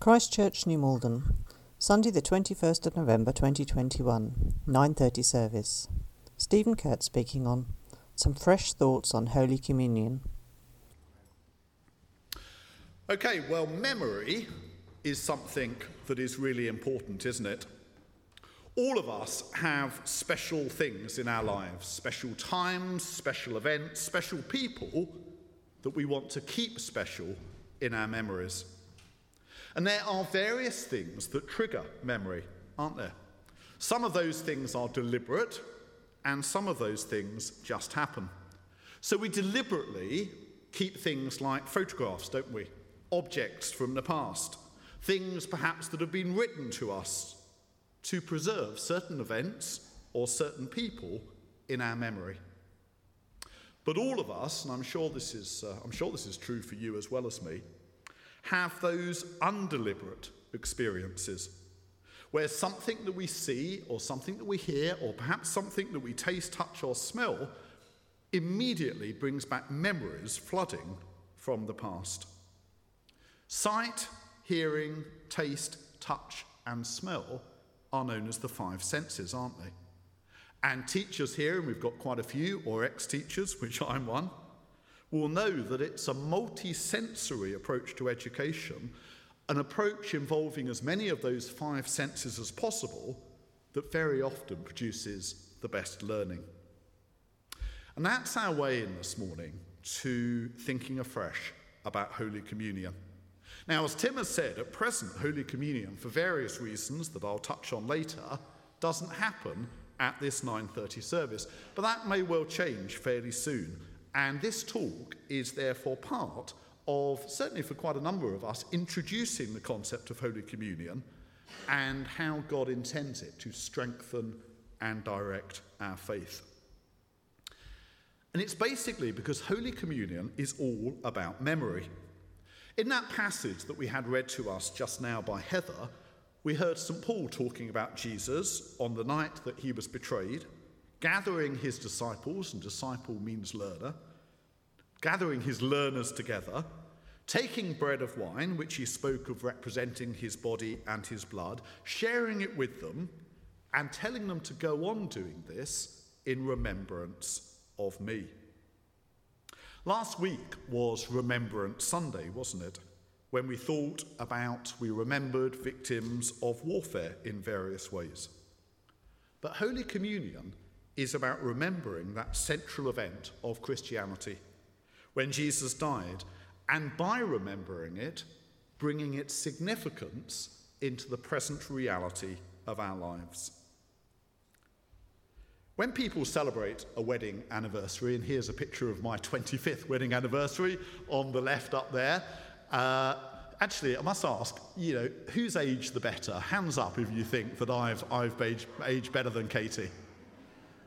Christchurch, New Malden, Sunday the 21st of November 2021, 9:30 service. Stephen Kuhrt speaking on some fresh thoughts on Holy Communion. Okay, well memory is something that is really important, isn't it? All of us have special things in our lives, special times, special events, special people that we want to keep special in our memories. And there are various things that trigger memory, aren't there? Some of those things are deliberate, and some of those things just happen. So we deliberately keep things like photographs, don't we? Objects from the past, things perhaps that have been written to us to preserve certain events or certain people in our memory. But all of us, and I'm sure this is, uh, I'm sure this is true for you as well as me, have those undeliberate experiences where something that we see or something that we hear or perhaps something that we taste, touch, or smell immediately brings back memories flooding from the past. Sight, hearing, taste, touch, and smell are known as the five senses, aren't they? And teachers here, and we've got quite a few, or ex teachers, which I'm one, will know that it's a multi sensory approach to education, an approach involving as many of those five senses as possible that very often produces the best learning. And that's our way in this morning to thinking afresh about Holy Communion. Now, as Tim has said, at present, Holy Communion, for various reasons that I'll touch on later, doesn't happen at this 9:30 service, but that may well change fairly soon and this talk is therefore part of, certainly for quite a number of us, introducing the concept of Holy Communion and how God intends it to strengthen and direct our faith. And it's basically because Holy Communion is all about memory. In that passage that we had read to us just now by Heather, we heard St. Paul talking about Jesus on the night that he was betrayed gathering his disciples, and disciple means learner, gathering his learners together, taking bread of wine, which he spoke of representing his body and his blood, sharing it with them, and telling them to go on doing this in remembrance of me. Last week was Remembrance Sunday, wasn't it? When we thought about, we remembered victims of warfare in various ways. But Holy Communion is about remembering that central event of Christianity when Jesus died, and by remembering it, bringing its significance into the present reality of our lives. When people celebrate a wedding anniversary, and here's a picture of my 25th wedding anniversary on the left up there, uh, actually, I must ask, you know, whose age the better? Hands up if you think that I've, I've aged, aged better than Katie.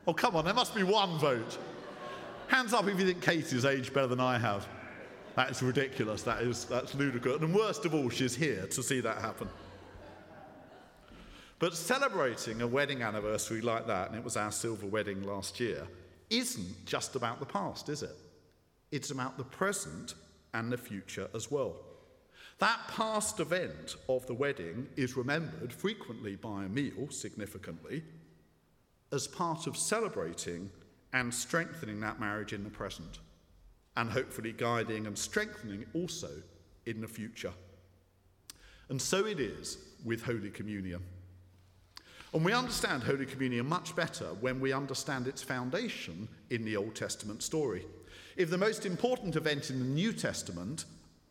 Oh, come on, there must be one vote. Hands up if you think Katie's aged better than I have. That is ridiculous. That is, that's ludicrous. And worst of all, she's here to see that happen. But celebrating a wedding anniversary like that, and it was our silver wedding last year, isn't just about the past, is it? It's about the present and the future as well. That past event of the wedding is remembered frequently by a meal, significantly, as part of celebrating and strengthening that marriage in the present, and hopefully guiding and strengthening also in the future. And so it is with Holy Communion. And we understand Holy Communion much better when we understand its foundation in the Old Testament story. If the most important event in the New Testament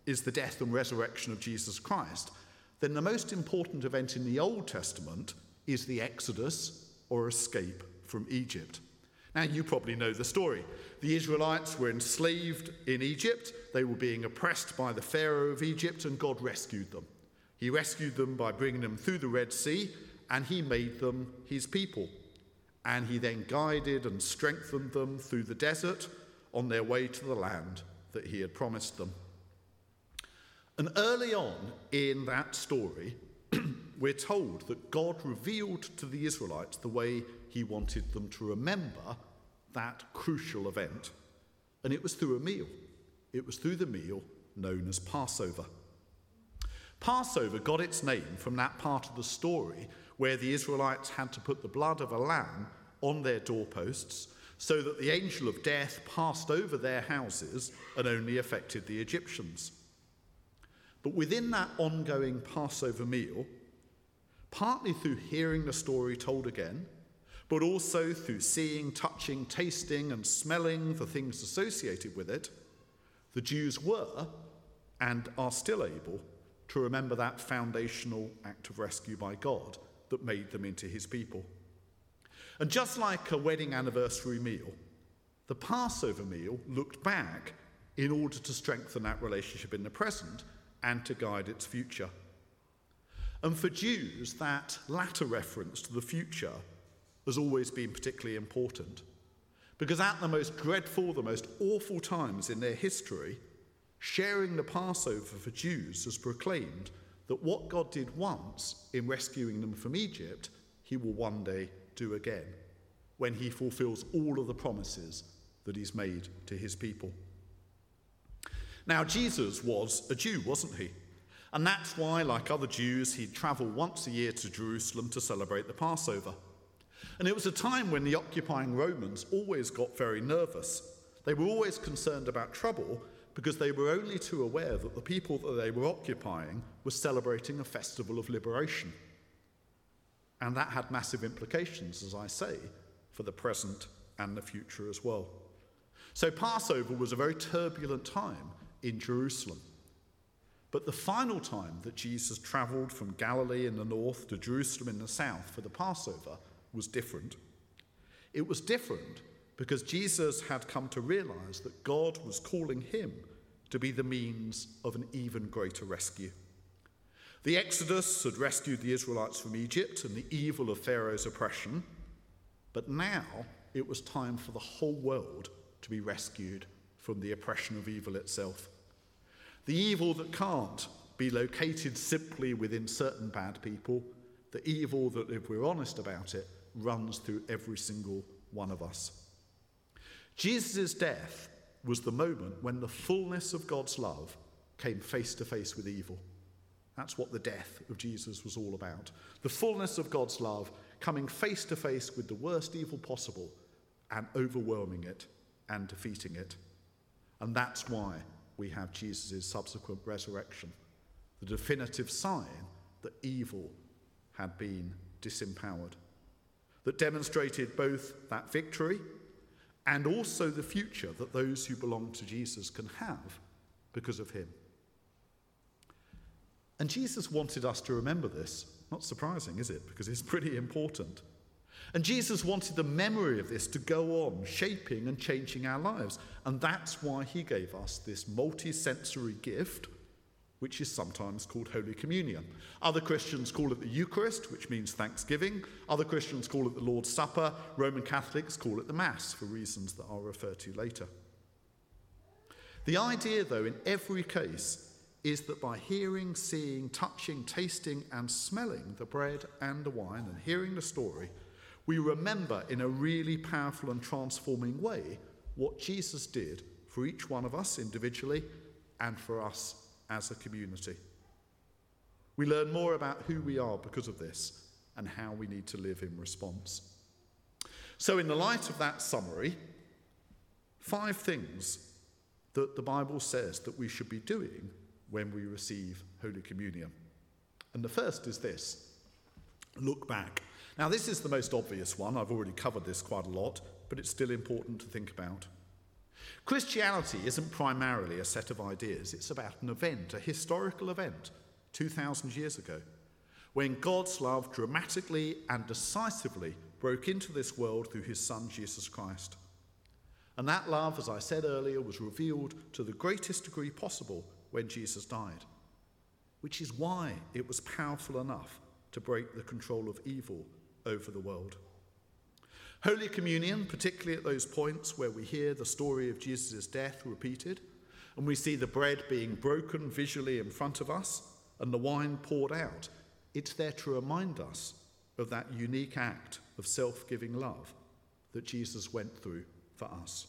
is the death and resurrection of Jesus Christ, then the most important event in the Old Testament is the Exodus or escape from Egypt. Now, you probably know the story. The Israelites were enslaved in Egypt, they were being oppressed by the Pharaoh of Egypt, and God rescued them. He rescued them by bringing them through the Red Sea, and He made them His people. And He then guided and strengthened them through the desert on their way to the land that He had promised them. And early on in that story, we're told that God revealed to the Israelites the way he wanted them to remember that crucial event. And it was through a meal. It was through the meal known as Passover. Passover got its name from that part of the story where the Israelites had to put the blood of a lamb on their doorposts so that the angel of death passed over their houses and only affected the Egyptians. But within that ongoing Passover meal, partly through hearing the story told again, but also through seeing, touching, tasting, and smelling the things associated with it, the Jews were and are still able to remember that foundational act of rescue by God that made them into his people. And just like a wedding anniversary meal, the Passover meal looked back in order to strengthen that relationship in the present and to guide its future. And for Jews, that latter reference to the future has always been particularly important. Because at the most dreadful, the most awful times in their history, sharing the Passover for Jews has proclaimed that what God did once in rescuing them from Egypt, he will one day do again when he fulfills all of the promises that he's made to his people. Now, Jesus was a Jew, wasn't he? And that's why, like other Jews, he'd travel once a year to Jerusalem to celebrate the Passover. And it was a time when the occupying Romans always got very nervous. They were always concerned about trouble because they were only too aware that the people that they were occupying were celebrating a festival of liberation. And that had massive implications, as I say, for the present and the future as well. So, Passover was a very turbulent time in Jerusalem. But the final time that Jesus travelled from Galilee in the north to Jerusalem in the south for the Passover was different. It was different because Jesus had come to realize that God was calling him to be the means of an even greater rescue. The Exodus had rescued the Israelites from Egypt and the evil of Pharaoh's oppression, but now it was time for the whole world to be rescued from the oppression of evil itself. The evil that can't be located simply within certain bad people, the evil that, if we're honest about it, runs through every single one of us. Jesus' death was the moment when the fullness of God's love came face to face with evil. That's what the death of Jesus was all about. The fullness of God's love coming face to face with the worst evil possible and overwhelming it and defeating it. And that's why we have Jesus' subsequent resurrection, the definitive sign that evil had been disempowered that demonstrated both that victory and also the future that those who belong to Jesus can have because of him. And Jesus wanted us to remember this. Not surprising, is it? Because it's pretty important. And Jesus wanted the memory of this to go on, shaping and changing our lives. And that's why he gave us this multi sensory gift which is sometimes called Holy Communion. Other Christians call it the Eucharist, which means thanksgiving. Other Christians call it the Lord's Supper. Roman Catholics call it the Mass for reasons that I'll refer to later. The idea, though, in every case, is that by hearing, seeing, touching, tasting, and smelling the bread and the wine and hearing the story, we remember in a really powerful and transforming way what Jesus did for each one of us individually and for us as a community. We learn more about who we are because of this and how we need to live in response. So, in the light of that summary, five things that the Bible says that we should be doing when we receive Holy Communion. And the first is this look back. Now, this is the most obvious one. I've already covered this quite a lot, but it's still important to think about. Christianity isn't primarily a set of ideas, it's about an event, a historical event, 2,000 years ago, when God's love dramatically and decisively broke into this world through his Son, Jesus Christ. And that love, as I said earlier, was revealed to the greatest degree possible when Jesus died, which is why it was powerful enough to break the control of evil over the world. Holy Communion, particularly at those points where we hear the story of Jesus' death repeated, and we see the bread being broken visually in front of us and the wine poured out, it's there to remind us of that unique act of self giving love that Jesus went through for us.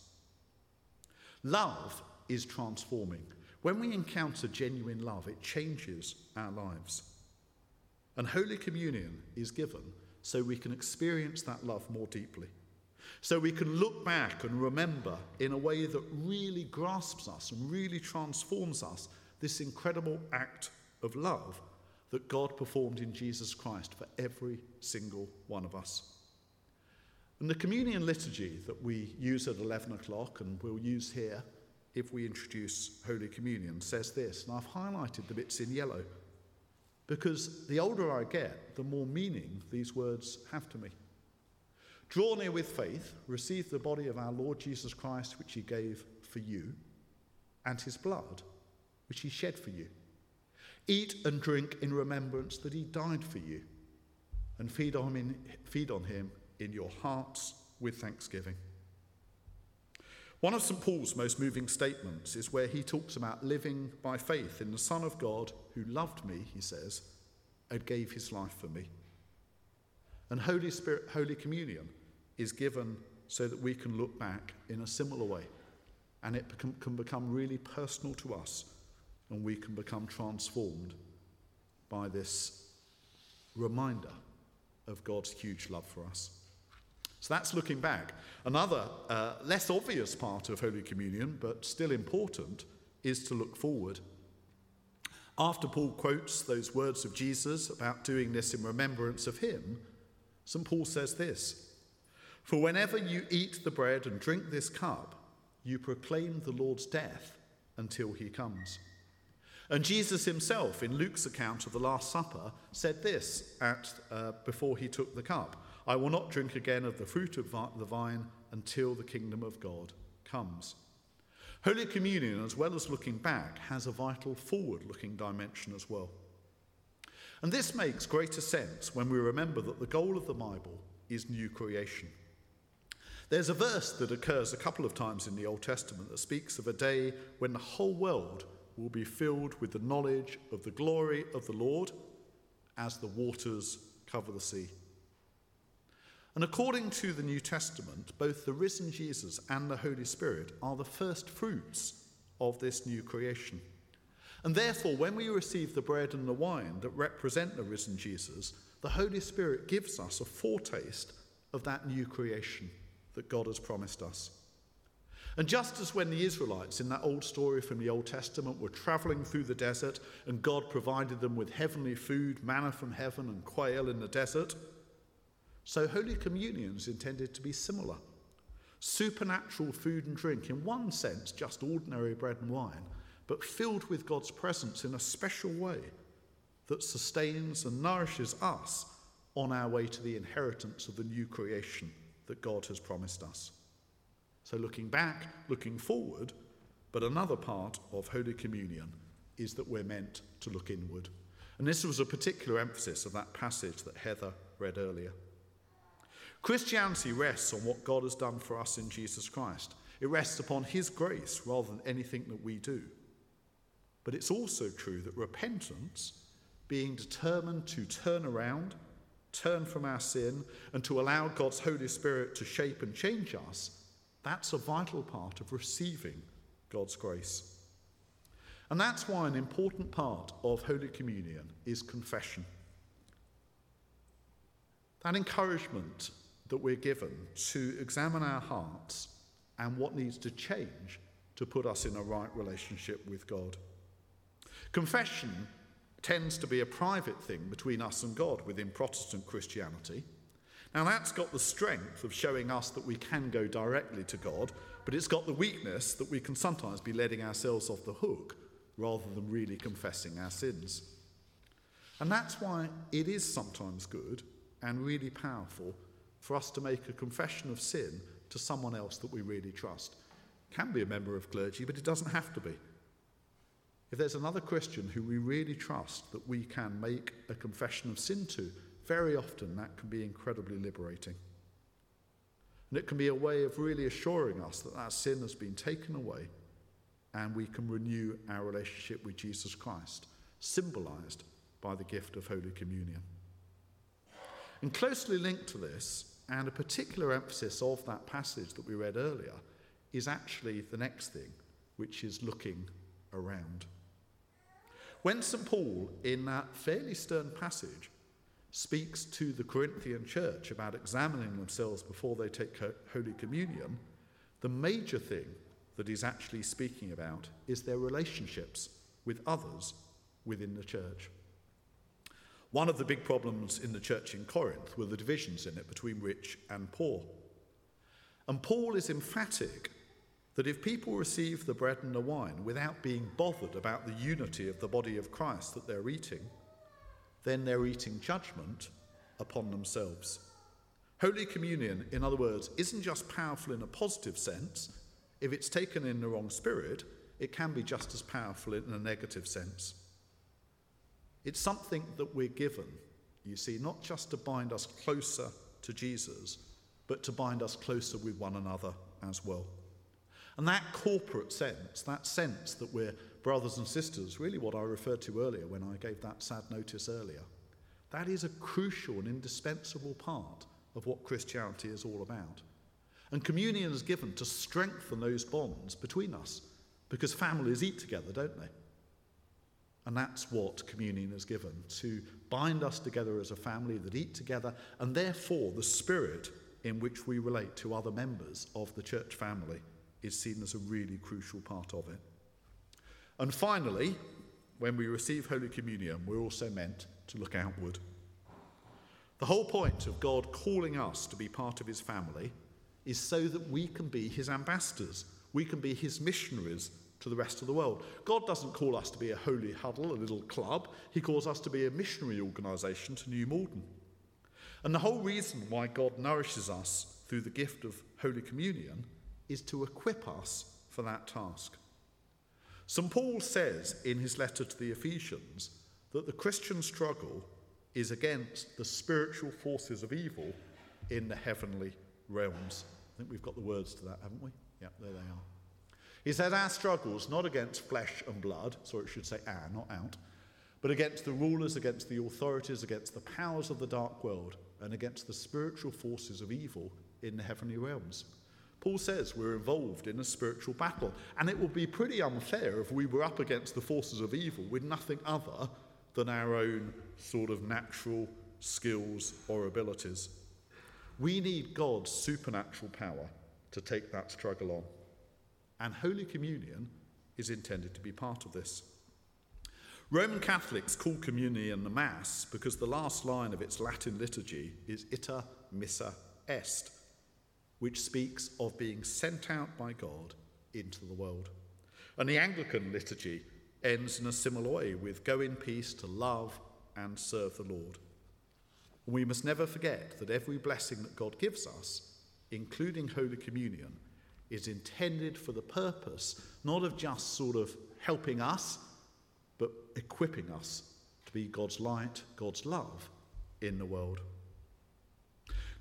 Love is transforming. When we encounter genuine love, it changes our lives. And Holy Communion is given so we can experience that love more deeply. So we can look back and remember in a way that really grasps us and really transforms us this incredible act of love that God performed in Jesus Christ for every single one of us. And the communion liturgy that we use at 11 o'clock and we'll use here if we introduce Holy Communion says this, and I've highlighted the bits in yellow because the older I get, the more meaning these words have to me. Draw near with faith, receive the body of our Lord Jesus Christ, which he gave for you, and his blood, which he shed for you. Eat and drink in remembrance that he died for you, and feed on him, feed on him in your hearts with thanksgiving. One of St. Paul's most moving statements is where he talks about living by faith in the Son of God who loved me, he says, and gave his life for me. And Holy Spirit, Holy Communion is given so that we can look back in a similar way and it can become really personal to us and we can become transformed by this reminder of God's huge love for us. So that's looking back. Another uh, less obvious part of Holy Communion, but still important, is to look forward. After Paul quotes those words of Jesus about doing this in remembrance of him, St. Paul says this For whenever you eat the bread and drink this cup, you proclaim the Lord's death until he comes. And Jesus himself, in Luke's account of the Last Supper, said this at, uh, before he took the cup I will not drink again of the fruit of the vine until the kingdom of God comes. Holy Communion, as well as looking back, has a vital forward looking dimension as well. And this makes greater sense when we remember that the goal of the Bible is new creation. There's a verse that occurs a couple of times in the Old Testament that speaks of a day when the whole world will be filled with the knowledge of the glory of the Lord as the waters cover the sea. And according to the New Testament, both the risen Jesus and the Holy Spirit are the first fruits of this new creation. And therefore, when we receive the bread and the wine that represent the risen Jesus, the Holy Spirit gives us a foretaste of that new creation that God has promised us. And just as when the Israelites in that old story from the Old Testament were traveling through the desert and God provided them with heavenly food, manna from heaven, and quail in the desert, so Holy Communion is intended to be similar. Supernatural food and drink, in one sense, just ordinary bread and wine, but filled with God's presence in a special way that sustains and nourishes us on our way to the inheritance of the new creation that God has promised us. So, looking back, looking forward, but another part of Holy Communion is that we're meant to look inward. And this was a particular emphasis of that passage that Heather read earlier. Christianity rests on what God has done for us in Jesus Christ. It rests upon His grace rather than anything that we do. But it's also true that repentance, being determined to turn around, turn from our sin, and to allow God's Holy Spirit to shape and change us, that's a vital part of receiving God's grace. And that's why an important part of Holy Communion is confession. That encouragement that we're given to examine our hearts and what needs to change to put us in a right relationship with God. Confession tends to be a private thing between us and God within Protestant Christianity. Now, that's got the strength of showing us that we can go directly to God, but it's got the weakness that we can sometimes be letting ourselves off the hook rather than really confessing our sins. And that's why it is sometimes good and really powerful for us to make a confession of sin to someone else that we really trust. Can be a member of clergy, but it doesn't have to be. If there's another Christian who we really trust that we can make a confession of sin to, very often that can be incredibly liberating. And it can be a way of really assuring us that that sin has been taken away and we can renew our relationship with Jesus Christ, symbolized by the gift of Holy Communion. And closely linked to this and a particular emphasis of that passage that we read earlier is actually the next thing, which is looking around. When St. Paul, in that fairly stern passage, speaks to the Corinthian church about examining themselves before they take Holy Communion, the major thing that he's actually speaking about is their relationships with others within the church. One of the big problems in the church in Corinth were the divisions in it between rich and poor. And Paul is emphatic that if people receive the bread and the wine without being bothered about the unity of the body of Christ that they're eating, then they're eating judgment upon themselves. Holy Communion, in other words, isn't just powerful in a positive sense. If it's taken in the wrong spirit, it can be just as powerful in a negative sense. It's something that we're given, you see, not just to bind us closer to Jesus, but to bind us closer with one another as well. And that corporate sense, that sense that we're brothers and sisters, really what I referred to earlier when I gave that sad notice earlier, that is a crucial and indispensable part of what Christianity is all about. And communion is given to strengthen those bonds between us because families eat together, don't they? And that's what communion is given to bind us together as a family that eat together, and therefore the spirit in which we relate to other members of the church family is seen as a really crucial part of it. And finally, when we receive Holy Communion, we're also meant to look outward. The whole point of God calling us to be part of his family is so that we can be his ambassadors, we can be his missionaries to the rest of the world. God doesn't call us to be a holy huddle, a little club. He calls us to be a missionary organisation to New Malden. And the whole reason why God nourishes us through the gift of Holy Communion is to equip us for that task. St. Paul says in his letter to the Ephesians that the Christian struggle is against the spiritual forces of evil in the heavenly realms. I think we've got the words to that, haven't we? Yeah, there they are. He said, Our struggles not against flesh and blood, so it should say our, not out, but against the rulers, against the authorities, against the powers of the dark world, and against the spiritual forces of evil in the heavenly realms. Paul says we're involved in a spiritual battle, and it would be pretty unfair if we were up against the forces of evil with nothing other than our own sort of natural skills or abilities. We need God's supernatural power to take that struggle on. And Holy Communion is intended to be part of this. Roman Catholics call communion the Mass because the last line of its Latin liturgy is ite missa est, which speaks of being sent out by God into the world. And the Anglican liturgy ends in a similar way with go in peace to love and serve the Lord. We must never forget that every blessing that God gives us, including Holy Communion, is intended for the purpose not of just sort of helping us, but equipping us to be God's light, God's love in the world.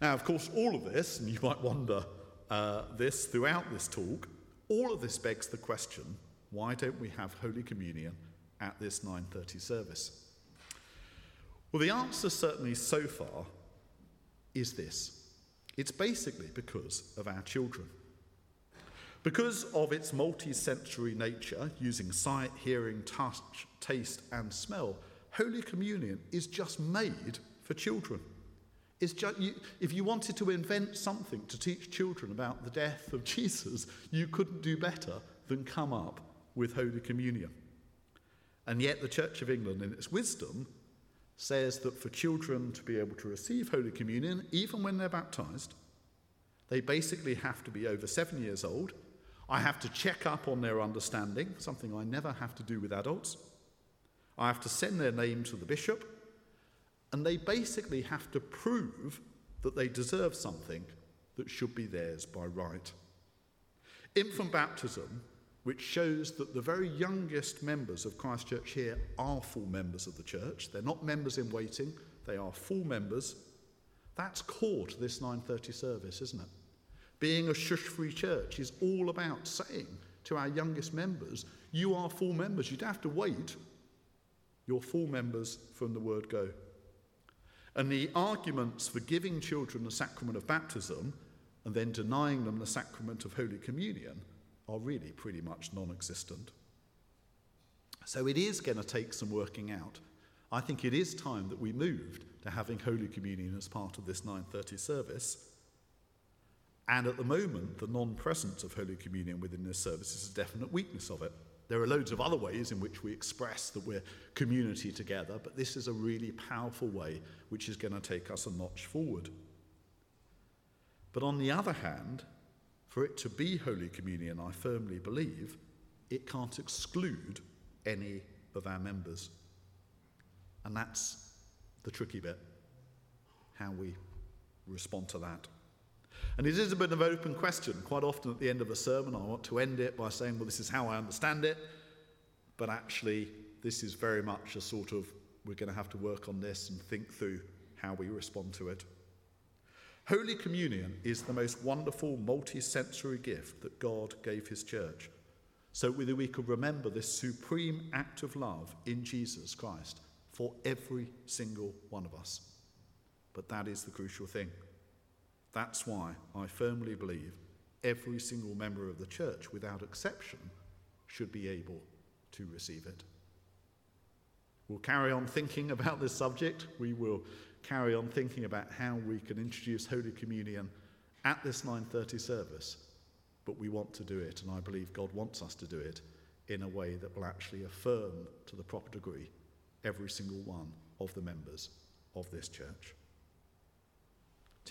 Now, of course, all of this, and you might wonder uh, this throughout this talk, all of this begs the question why don't we have Holy Communion at this 9:30 service? Well, the answer certainly so far is this. It's basically because of our children. Because of its multi-sensory nature, using sight, hearing, touch, taste, and smell, Holy Communion is just made for children. Just, you, if you wanted to invent something to teach children about the death of Jesus, you couldn't do better than come up with Holy Communion. And yet, the Church of England, in its wisdom, says that for children to be able to receive Holy Communion, even when they're baptized, they basically have to be over seven years old. I have to check up on their understanding, something I never have to do with adults. I have to send their name to the bishop and they basically have to prove that they deserve something that should be theirs by right. Infant baptism, which shows that the very youngest members of Christchurch here are full members of the church. They're not members in waiting, they are full members. That's core to this 9:30 service, isn't it? Being a shush-free church is all about saying to our youngest members, you are full members. You don't have to wait. You're full members from the word go. And the arguments for giving children the sacrament of baptism and then denying them the sacrament of Holy Communion are really pretty much non existent. So it is going to take some working out. I think it is time that we moved to having Holy Communion as part of this 9:30 service. And at the moment, the non-presence of Holy Communion within this service is a definite weakness of it. There are loads of other ways in which we express that we're community together, but this is a really powerful way which is going to take us a notch forward. But on the other hand, for it to be Holy Communion, I firmly believe, it can't exclude any of our members. And that's the tricky bit how we respond to that. And it is a bit of an open question. Quite often at the end of a sermon, I want to end it by saying, well, this is how I understand it. But actually, this is very much a sort of, we're going to have to work on this and think through how we respond to it. Holy Communion is the most wonderful multi-sensory gift that God gave his church. So that we could remember this supreme act of love in Jesus Christ for every single one of us. But that is the crucial thing. That's why I firmly believe every single member of the church, without exception, should be able to receive it. We'll carry on thinking about this subject. We will carry on thinking about how we can introduce Holy Communion at this 9:30 service. But we want to do it, and I believe God wants us to do it in a way that will actually affirm to the proper degree every single one of the members of this church.